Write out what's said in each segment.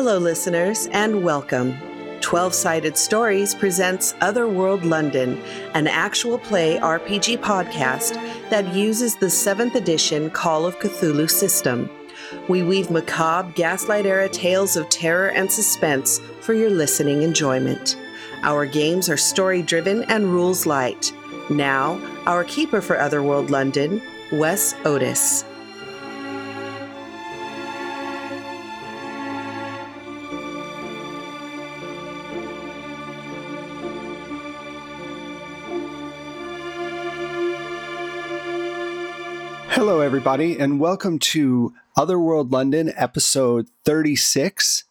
Hello, listeners, and welcome. 12 Sided Stories presents Otherworld London, an actual play RPG podcast that uses the 7th edition Call of Cthulhu system. We weave macabre, gaslight era tales of terror and suspense for your listening enjoyment. Our games are story driven and rules light. Now, our keeper for Otherworld London, Wes Otis. Hello, everybody, and welcome to Otherworld London, episode 36.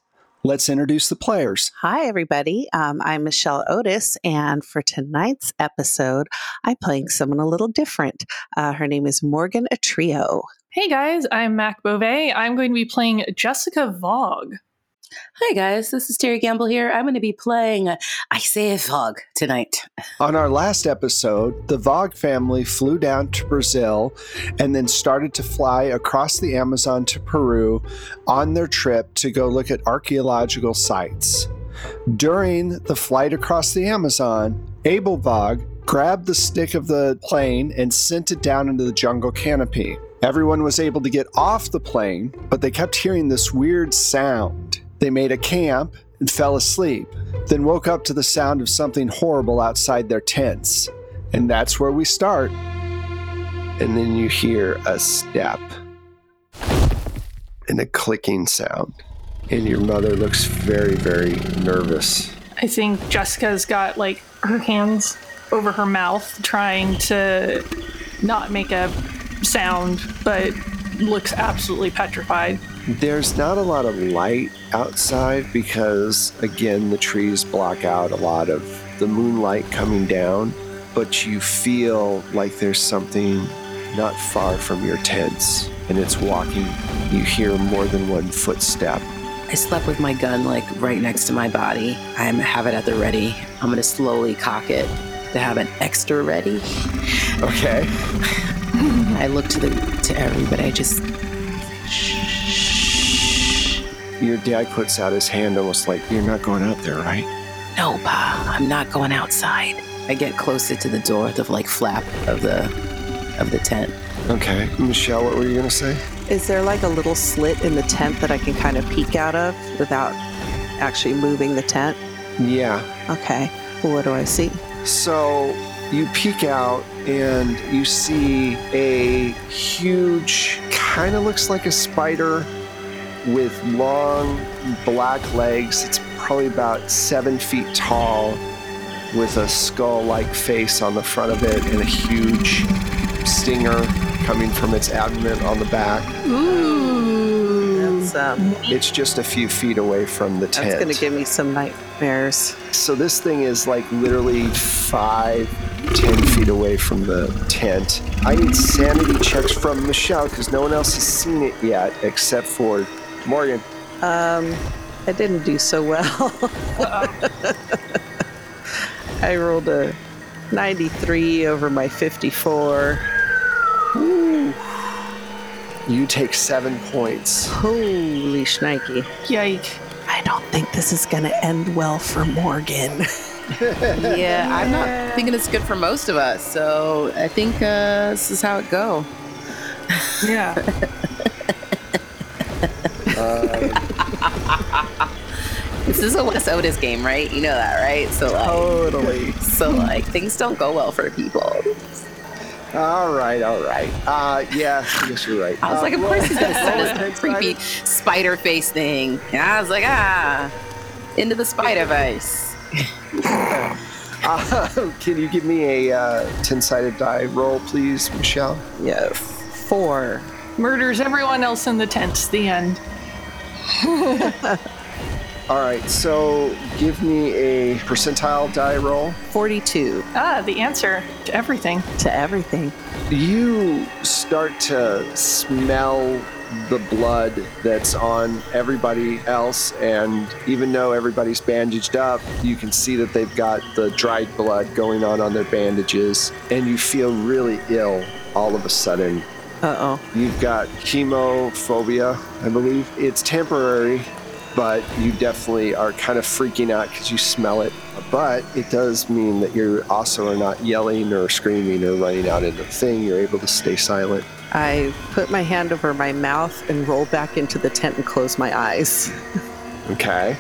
Let's introduce the players. Hi, everybody. Um, I'm Michelle Otis, and for tonight's episode, I'm playing someone a little different. Uh, her name is Morgan Atrio. Hey guys, I'm Mac Beauvais. I'm going to be playing Jessica Vogue. Hi guys, this is Terry Gamble here. I'm going to be playing uh, Isaiah Fogg tonight. On our last episode, the Vogue family flew down to Brazil and then started to fly across the Amazon to Peru on their trip to go look at archaeological sites. During the flight across the Amazon, Abel Vogue grabbed the stick of the plane and sent it down into the jungle canopy. Everyone was able to get off the plane, but they kept hearing this weird sound. They made a camp and fell asleep, then woke up to the sound of something horrible outside their tents. And that's where we start. And then you hear a step and a clicking sound. And your mother looks very, very nervous. I think Jessica's got like her hands over her mouth trying to not make a sound, but looks absolutely petrified. There's not a lot of light outside because, again, the trees block out a lot of the moonlight coming down, but you feel like there's something not far from your tents and it's walking. You hear more than one footstep. I slept with my gun like right next to my body. I have it at the ready. I'm going to slowly cock it to have an extra ready. Okay. I look to the to everybody. I just Your dad puts out his hand almost like, You're not going out there, right? no, pa. I'm not going outside. I get closer to the door, the like flap of the of the tent. Okay. Michelle, what were you going to say? Is there like a little slit in the tent that I can kind of peek out of without actually moving the tent? Yeah. Okay. Well, what do I see? So you peek out and you see a huge, kind of looks like a spider with long black legs. It's probably about seven feet tall with a skull like face on the front of it and a huge stinger coming from its abdomen on the back. Ooh. That's, um, It's just a few feet away from the tent. that's going to give me some nightmares. So this thing is like literally five, ten feet away from the tent. I need sanity checks from Michelle because no one else has seen it yet except for Morgan. Um, I didn't do so well. I rolled a 93 over my 54. You take seven points. Holy shnikey. Yike. I don't think this is going to end well for Morgan. Yeah, I'm not thinking it's good for most of us. So I think uh, this is how it go. Yeah. This is a Wes Otis game, right? You know that, right? So like, totally. so like things don't go well for people. All right, all right. Uh, yeah, I guess you're right. I was Uh, like, of course he's gonna send us creepy spider face thing. And I was like, ah, into the spider face. Uh, can you give me a uh, 10-sided die roll, please, Michelle? Yeah, four. Murders everyone else in the tent. The end. All right, so give me a percentile die roll. 42 Ah, the answer to everything. to everything. you start to smell the blood that's on everybody else and even though everybody's bandaged up you can see that they've got the dried blood going on on their bandages and you feel really ill all of a sudden Uh oh. you've got hemophobia i believe it's temporary but you definitely are kind of freaking out because you smell it. But it does mean that you also are not yelling or screaming or running out into the thing. You're able to stay silent. I put my hand over my mouth and roll back into the tent and close my eyes. Okay.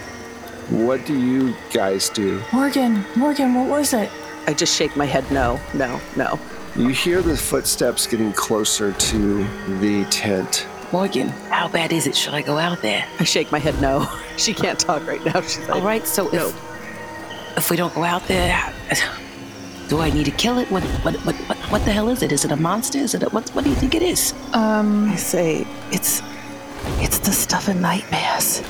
What do you guys do? Morgan, Morgan, what was it? I just shake my head no, no, no. You hear the footsteps getting closer to the tent. Morgan, how bad is it? Should I go out there? I shake my head no. She can't talk right now. She's like, All right, so no. if if we don't go out there, do I need to kill it? What what what what, what the hell is it? Is it a monster? Is it a, what what do you think it is? Um, I say, it's, it's the stuff of nightmares.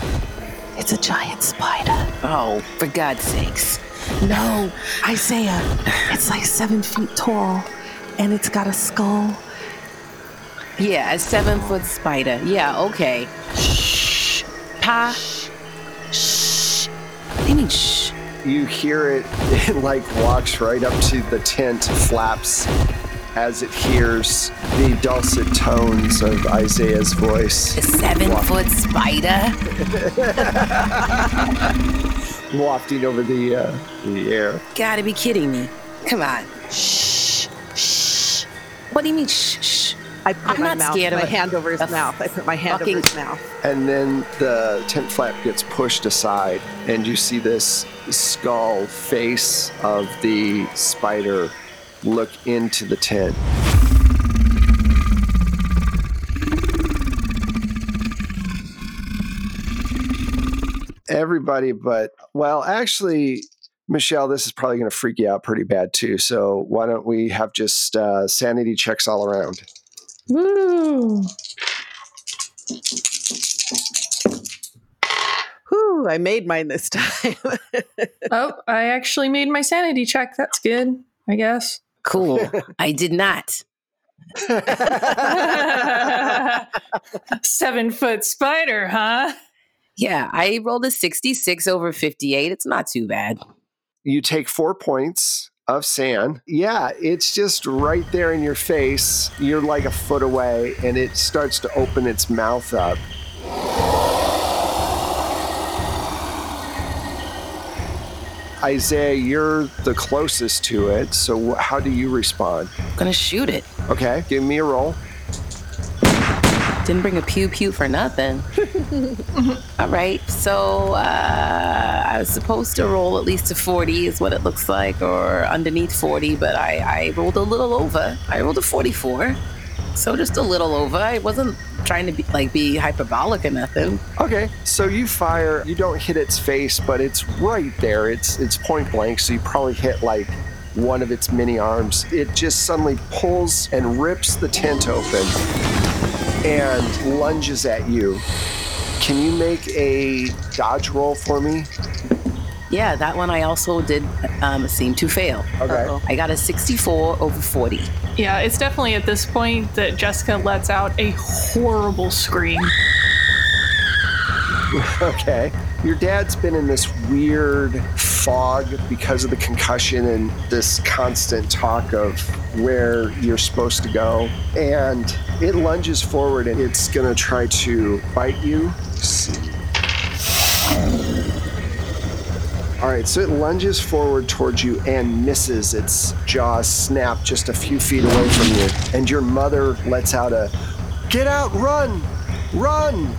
It's a giant spider. Oh, for God's sakes! No, Isaiah, it's like seven feet tall, and it's got a skull. Yeah, a seven foot spider. Yeah, okay. Shh, pa. Shh. What do you mean shh? You hear it, it like walks right up to the tent, flaps as it hears the dulcet tones of Isaiah's voice. A seven Wa- foot spider? wafting over the uh, the air. Gotta be kidding me! Come on. Shh. Shh. What do you mean shh? shh? I put I'm my not mouth, scared my a- hand over his mouth. I put my hand fucking- over his mouth. And then the tent flap gets pushed aside, and you see this skull face of the spider look into the tent. Everybody, but well, actually, Michelle, this is probably going to freak you out pretty bad too. So why don't we have just uh, sanity checks all around? Woo. Whew, I made mine this time. Oh, I actually made my sanity check. That's good, I guess. Cool. I did not. Seven foot spider, huh? Yeah, I rolled a 66 over 58. It's not too bad. you take four points of SAN. Yeah, it's just right there in your face. You're like a foot away, and it starts to open its mouth up. Isaiah, you're the closest to it, so how do you respond? I'm gonna shoot it. Okay, give me a roll. Didn't bring a pew pew for nothing. All right, so uh, I was supposed to roll at least a 40, is what it looks like, or underneath 40, but I, I rolled a little over. I rolled a 44, so just a little over. I wasn't trying to be like be hyperbolic or nothing. Okay, so you fire. You don't hit its face, but it's right there. It's it's point blank, so you probably hit like one of its mini arms. It just suddenly pulls and rips the tent open and lunges at you. Can you make a dodge roll for me? Yeah, that one I also did um, seem to fail. Okay. Uh-oh. I got a 64 over 40. Yeah, it's definitely at this point that Jessica lets out a horrible scream. Okay. Your dad's been in this weird fog because of the concussion and this constant talk of where you're supposed to go. And it lunges forward and it's going to try to bite you. All right, so it lunges forward towards you and misses. Its jaws snap just a few feet away from you. And your mother lets out a get out, run, run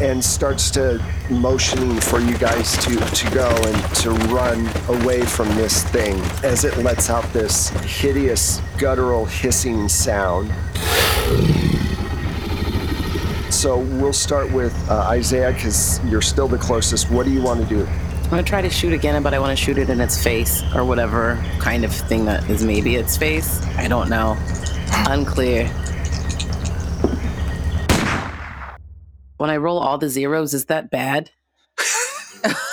and starts to motioning for you guys to to go and to run away from this thing as it lets out this hideous guttural hissing sound. So we'll start with uh, Isaiah because you're still the closest. What do you want to do? I'm gonna try to shoot again, but I want to shoot it in its face or whatever kind of thing that is maybe its face. I don't know. Unclear. When I roll all the zeros, is that bad?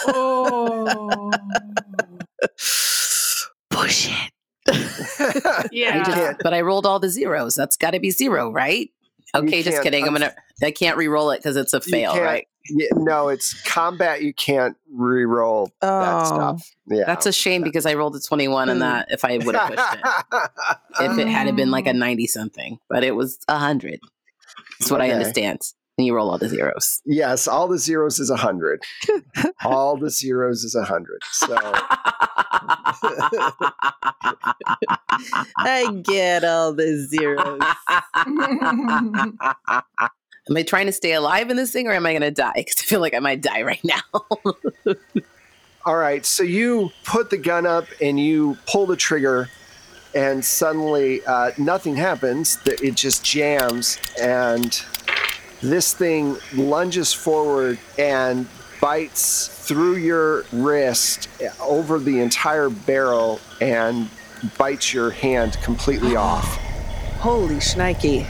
Oh. Push it. I yeah. just, but I rolled all the zeros. That's got to be zero, right? Okay, just kidding. I'm gonna. I can't re-roll it because it's a fail, right? Yeah, no, it's combat. You can't re-roll that Oh. stuff. Yeah, That's a shame because I rolled a 21 and Mm. that if I would have pushed it, if it had it been like a 90 something, but it was a hundred. That's what I understand. And you roll all the zeros. Yes, all the zeros is a hundred. all the zeros is a hundred. So I get all the zeros. Am I trying to stay alive in this thing or am I going to die? Because I feel like I might die right now. All right, so you put the gun up and you pull the trigger, and suddenly uh, nothing happens. It just jams, and this thing lunges forward and bites through your wrist over the entire barrel and bites your hand completely off. Holy shnikey.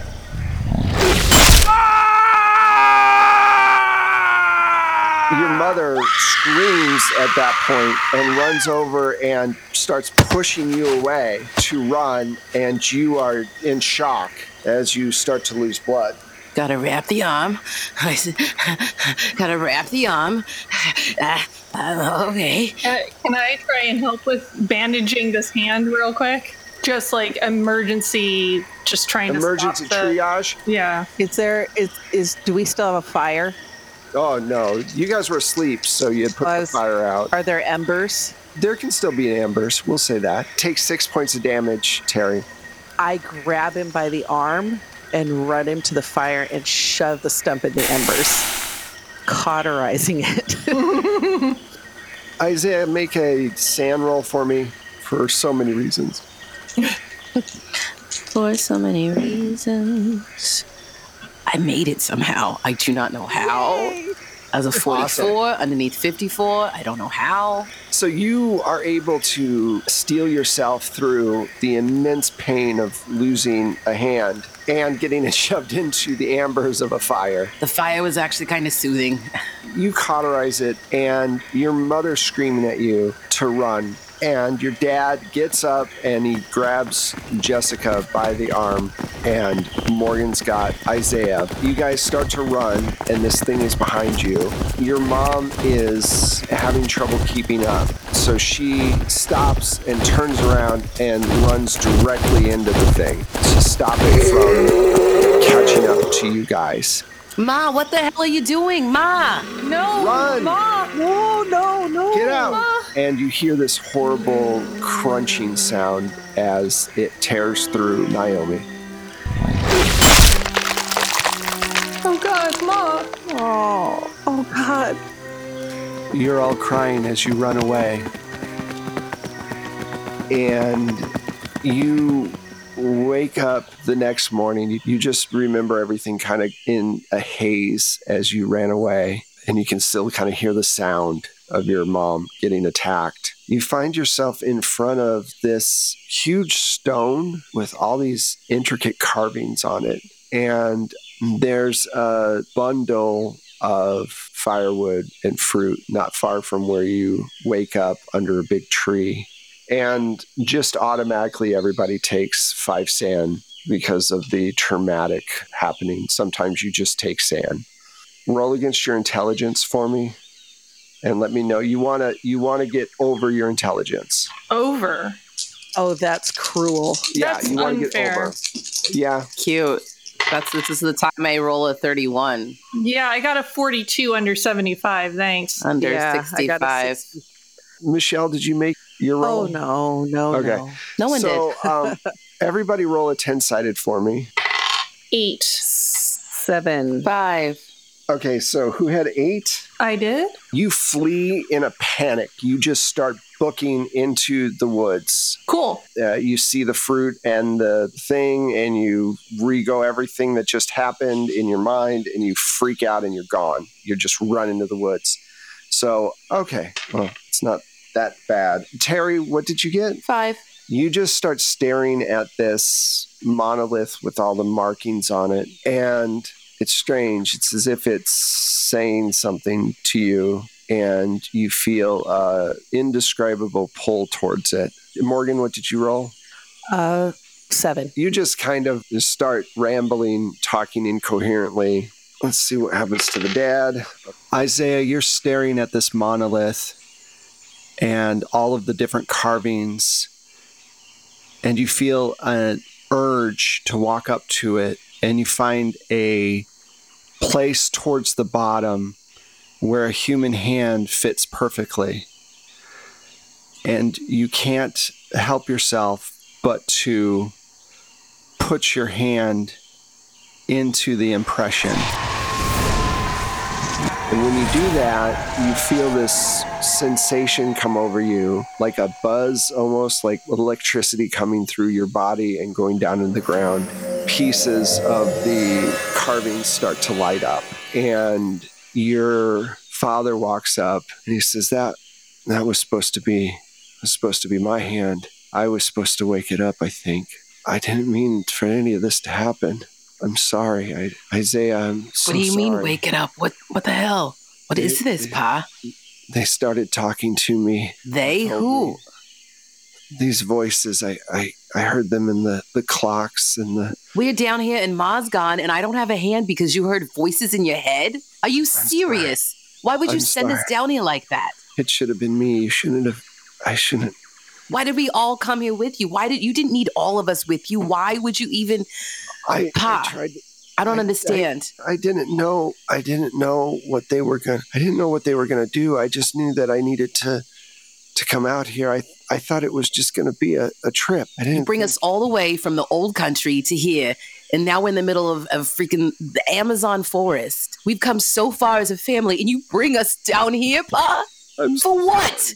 Your mother screams at that point and runs over and starts pushing you away to run, and you are in shock as you start to lose blood. Gotta wrap the arm. I said, Gotta wrap the arm. Ah, uh, okay. Uh, can I try and help with bandaging this hand real quick? Just like emergency, just trying Emergency to stop the, triage? Yeah. Is there is is do we still have a fire? Oh no, you guys were asleep, so you had put the fire out. Are there embers? There can still be embers, we'll say that. Take six points of damage, Terry. I grab him by the arm and run him to the fire and shove the stump in the embers, cauterizing it. Isaiah, make a SAN roll for me for so many reasons. For so many reasons. I made it somehow. I do not know how. As a 44, underneath 54, I don't know how. So you are able to steel yourself through the immense pain of losing a hand and getting it shoved into the ambers of a fire. The fire was actually kind of soothing. You cauterize it, and your mother's screaming at you to run. And your dad gets up and he grabs Jessica by the arm, and Morgan's got Isaiah. You guys start to run, and this thing is behind you. Your mom is having trouble keeping up, so she stops and turns around and runs directly into the thing to stop it from catching up to you guys. Ma, what the hell are you doing? Ma! No. Run! Mom. no, no, no. Get out! And you hear this horrible crunching sound as it tears through Naomi. Oh God, Mom. Oh, oh God. You're all crying as you run away. And you wake up the next morning. You- You just remember everything kind of in a haze as you ran away. And you can still kind of hear the sound of your mom getting attacked. You find yourself in front of this huge stone with all these intricate carvings on it. And there's a bundle of firewood and fruit not far from where you wake up under a big tree. And just automatically, everybody takes five SAN because of the traumatic happening. Sometimes you just take SAN. Roll against your intelligence for me, and let me know you want to you want to get over your intelligence. Over. Oh, that's cruel. Yeah, That's you want to get over. Yeah, Cute. That's this is the time I roll a 31 Yeah, I got a 42 under 75. Thanks. under Yeah, I got a 65. 60. Michelle, did you make your roll? Oh no, no, Okay. no. No one so, did. um, everybody roll a ten sided for me. Eight. Seven. Five. Okay, so who had eight? I did. You flee in a panic. You just start booking into the woods. Cool. Uh, you see the fruit and the thing, and you rego everything that just happened in your mind, and you freak out and you're gone. You're just run into the woods. So, okay, well, it's not that bad. Terry, what did you get? Five. you just start staring at this monolith with all the markings on it and it's strange. It's as if it's saying something to you and you feel a indescribable pull towards it. Morgan what did you roll? Uh, seven. you just kind of start rambling talking incoherently. Let's see what happens to the dad. Isaiah you're staring at this monolith and all of the different carvings and you feel an urge to walk up to it and you find a place towards the bottom where a human hand fits perfectly. And you can't help yourself but to put your hand into the impression. And when you do that, you feel this sensation come over you, like a buzz, almost like electricity coming through your body and going down in the ground. Pieces of the carvings start to light up, and your father walks up and he says, "That that was supposed to be was supposed to be my hand. I was supposed to wake it up. I think I didn't mean for any of this to happen." I'm sorry, I, Isaiah. I'm so what do you sorry. mean, wake it up? What What the hell? What is this, Pa? They started talking to me. They? Who? me. These voices, I, I, I heard them in the, the clocks and the. We're down here in Ma's gone, and I don't have a hand because you heard voices in your head? Are you serious? Why would you I'm send us down here like that? It should have been me. You shouldn't have. I shouldn't. Why did we all come here with you? Why did you didn't need all of us with you? Why would you even? I, Pa. I tried. I don't I- understand. I didn't know. I didn't know what they were going. I didn't know what they were going to do. I just knew that I needed to, to come out here. I, I thought it was just going to be a, a trip. I didn't you bring think- us all the way from the old country to here, and now we're in the middle of, of freaking the Amazon forest. We've come so far as a family, and you bring us down here, Pa? I'm, For what?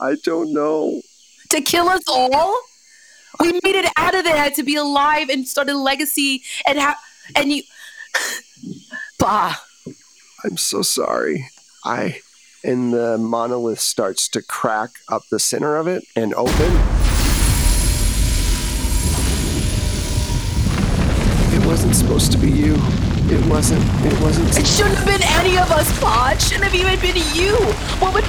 I don't know. To kill us all? We made it out of there to be alive and start a legacy and have and you bah I'm so sorry. I and the monolith starts to crack up the center of it and open. It wasn't supposed to be you. It wasn't. It wasn't. It shouldn't have been any of us, Pa. It shouldn't have even been you. What would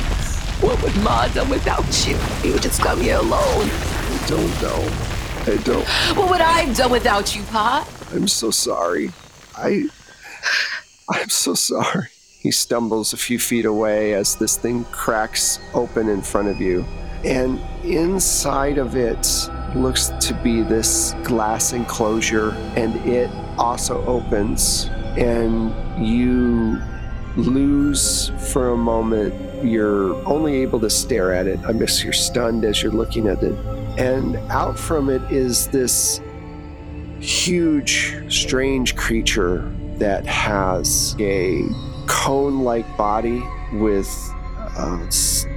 what would Ma done without you? You would just come here alone. I don't know. I don't. What would I have done without you, Pa? I'm so sorry. I. I'm so sorry. He stumbles a few feet away as this thing cracks open in front of you. And inside of it looks to be this glass enclosure, and it also opens. And you lose for a moment. You're only able to stare at it. I guess you're stunned as you're looking at it. And out from it is this huge, strange creature that has a cone like body with uh,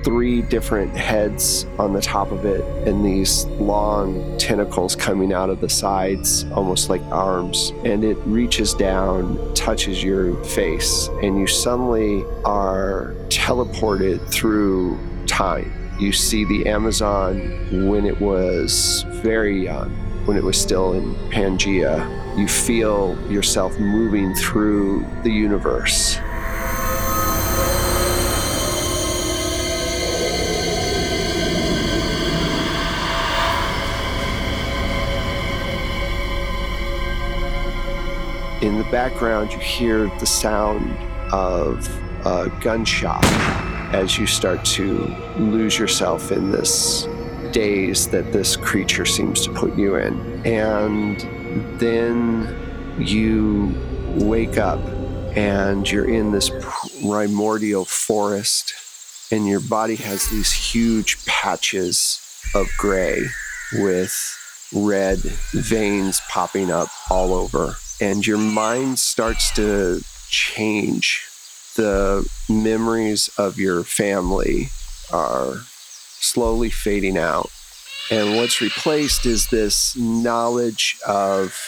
three different heads on the top of it and these long tentacles coming out of the sides, almost like arms. And it reaches down, touches your face, and you suddenly are teleported through time. You see the Amazon when it was very young when it was still in Pangea, you feel yourself moving through the universe. In the background, you hear the sound of a gunshot as you start to lose yourself in this daze that this creature seems to put you in. And then you wake up and you're in this primordial forest, and your body has these huge patches of gray with red veins popping up all over. And your mind starts to change. The memories of your family are slowly fading out. And what's replaced is this knowledge of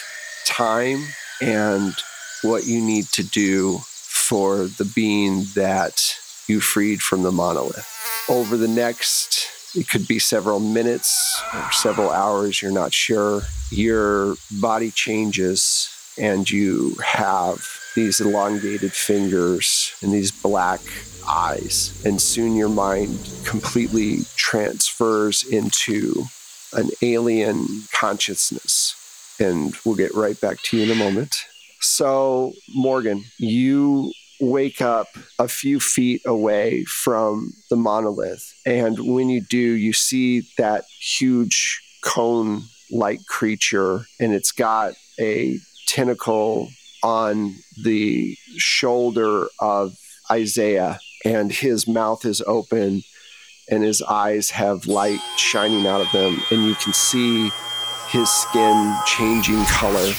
time and what you need to do for the being that you freed from the monolith. Over the next, it could be several minutes or several hours, you're not sure, your body changes and you have these elongated fingers and these black eyes. And soon your mind completely transfers into an alien consciousness. And we'll get right back to you in a moment. So, Morgan, you wake up a few feet away from the monolith. And when you do, you see that huge cone like creature, and it's got a tentacle on the shoulder of Isaiah, and his mouth is open and his eyes have light shining out of them, and you can see his skin changing color.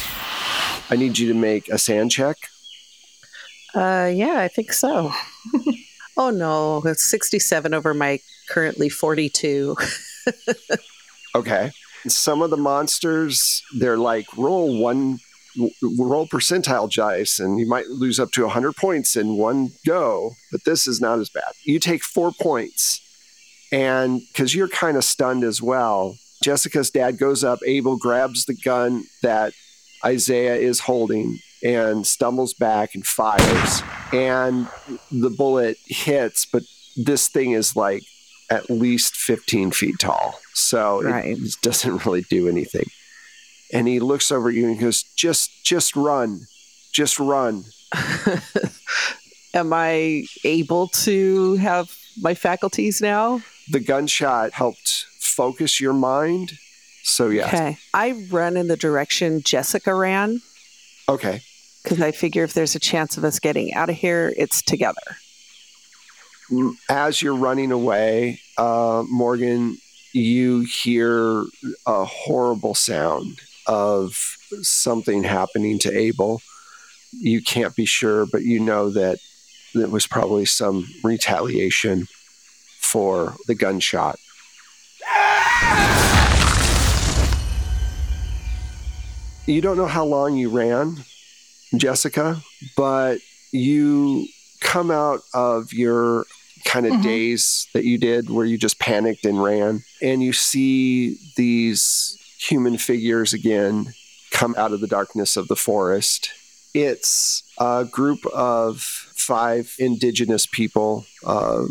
I need you to make a SAN check. Uh, yeah, I think so. oh no, it's 67 over my currently 42. Okay. Some of the monsters, they're like roll one, roll percentile dice, and you might lose up to 100 points in one go, but this is not as bad. You take four points, and because you're kind of stunned as well, Jessica's dad goes up, Abel grabs the gun that Isaiah is holding and stumbles back and fires. And the bullet hits, but this thing is like at least 15 feet tall. So Right. it doesn't really do anything. And he looks over at you and goes, just just run. Just run. Am I able to have my faculties now? The gunshot helped focus your mind. So yes. Okay. I run in the direction Jessica ran Okay. because I figure if there's a chance of us getting out of here, it's together. as you're running away, uh, Morgan, you hear a horrible sound of something happening to Abel. You can't be sure, but you know that it was probably some retaliation for the gunshot. You don't know how long you ran, Jessica, but you come out of your kind of Mhm. daze that you did where you just panicked and ran and you see these human figures again come out of the darkness of the forest. It's a group of five indigenous people uh,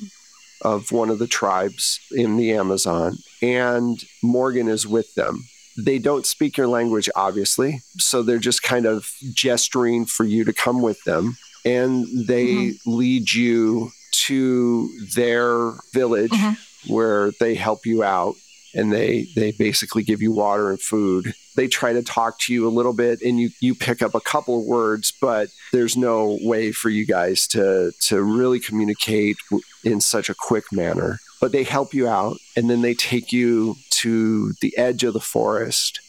of one of the tribes in the amazon and morgan is with them. They don't speak your language obviously so they're just kind of gesturing for you to come with them and they lead you to their village Mhm. where they help you out and they they basically give you water and food they try to talk to you a little bit and you you pick up a couple of words but there's no way for you guys to to really communicate in such a quick manner but they help you out and then they take you to the edge of the forest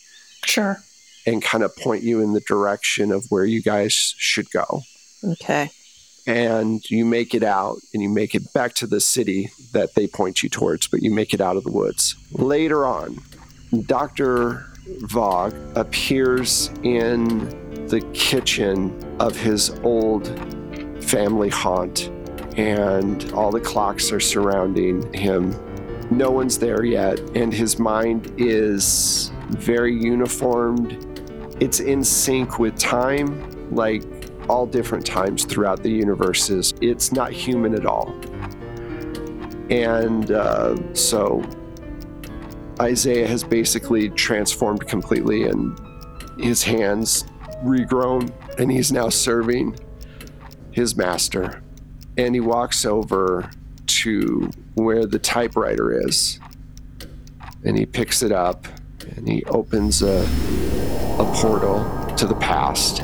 Sure. and kind of point you in the direction of where you guys should go Okay. And you make it out and you make it back to the city that they point you towards, but you make it out of the woods. Later on, Dr. Vogue appears in the kitchen of his old family haunt, and all the clocks are surrounding him. No one's there yet, and his mind is very uniformed. It's in sync with time, like all different times throughout the universes. It's not human at all. And uh, so Isaiah has basically transformed completely, and his hands regrown, and he's now serving his master. And he walks over to where the typewriter is, and he picks it up, and he opens a, a portal to the past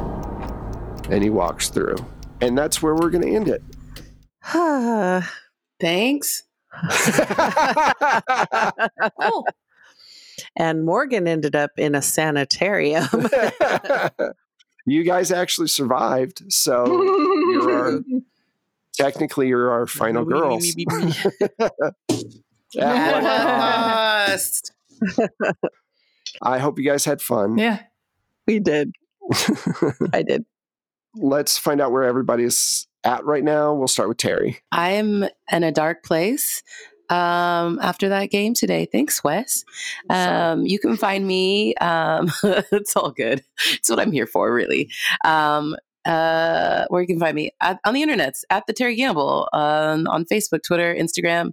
and he walks through. And that's where we're going to end it. Thanks. Cool. and Morgan ended up in a sanitarium. you guys actually survived, so you're our, technically you're our final girls. I hope you guys had fun. yeah. we did. I did. Let's find out where everybody's at right now. We'll start with Terry. I'm in a dark place um, after that game today. Thanks, Wes. Um, you can find me. Um, it's all good. It's what I'm here for, really. Um, uh, where you can find me at, on the internet at the Terry Gamble on Facebook, Twitter, Instagram,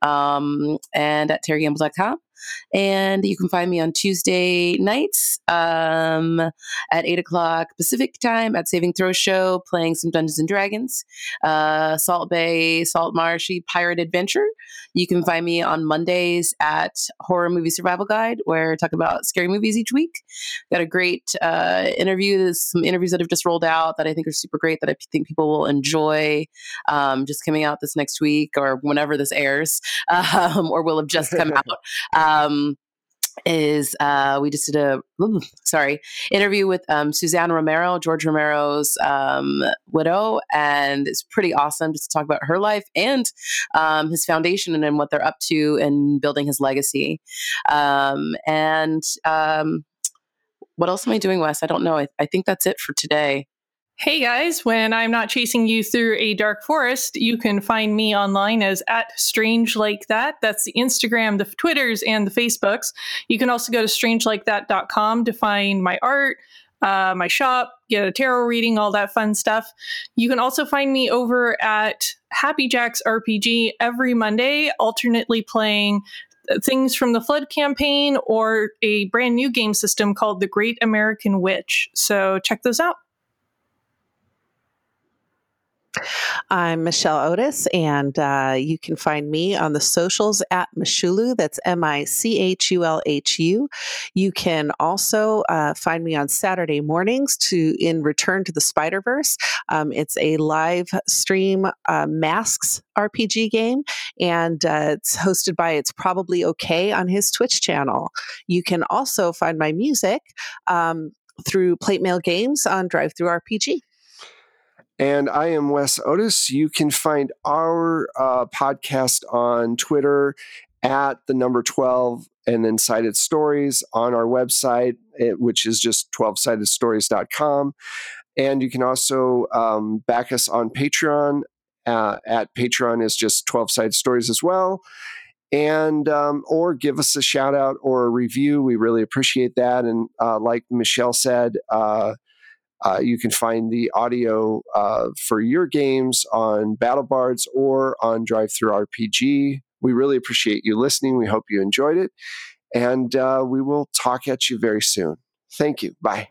um, and at terrygamble.com. And you can find me on Tuesday nights um, at 8 o'clock Pacific time at Saving Throw Show, playing some Dungeons and Dragons, uh, Salt Bay, Salt Marshy Pirate Adventure. You can find me on Mondays at Horror Movie Survival Guide, where I talk about scary movies each week. Got a great uh, interview. There's some interviews that have just rolled out that I think are super great that I think people will enjoy. Um, just coming out this next week or whenever this airs, um, or will have just come out. Um, is uh, we just did a ooh, sorry interview with um, Suzanne Romero, George Romero's um, widow, and it's pretty awesome just to talk about her life and um, his foundation and, and what they're up to in building his legacy. Um, and um, what else am I doing, Wes? I don't know. I, I think that's it for today. Hey guys, when I'm not chasing you through a dark forest, you can find me online as at strange like that. That's the Instagram, the Twitters, and the Facebooks. You can also go to strangelikeThat.com to find my art, uh, my shop, get a tarot reading, all that fun stuff. You can also find me over at Happy Jacks RPG every Monday, alternately playing things from the Flood campaign or a brand new game system called The Great American Witch. So check those out. I'm Michelle Otis, and uh, you can find me on the socials at Michulhu. That's M I C H U L H U. You can also uh, find me on Saturday mornings to in Return to the Spider Verse. Um, it's a live stream uh, masks RPG game, and uh, it's hosted by It's Probably Okay on his Twitch channel. You can also find my music um, through Plate Mail Games on DriveThruRPG. And I am Wes Otis. You can find our uh, podcast on Twitter at the number 12 and then Sided Stories on our website, which is just 12sidedstories.com. And you can also um, back us on Patreon. Uh, at Patreon is just 12 Sided Stories as well. And, um, or give us a shout out or a review. We really appreciate that. And uh, like Michelle said, uh, uh, you can find the audio uh, for your games on BattleBards or on DriveThruRPG. We really appreciate you listening. We hope you enjoyed it. And uh, we will talk at you very soon. Thank you. Bye.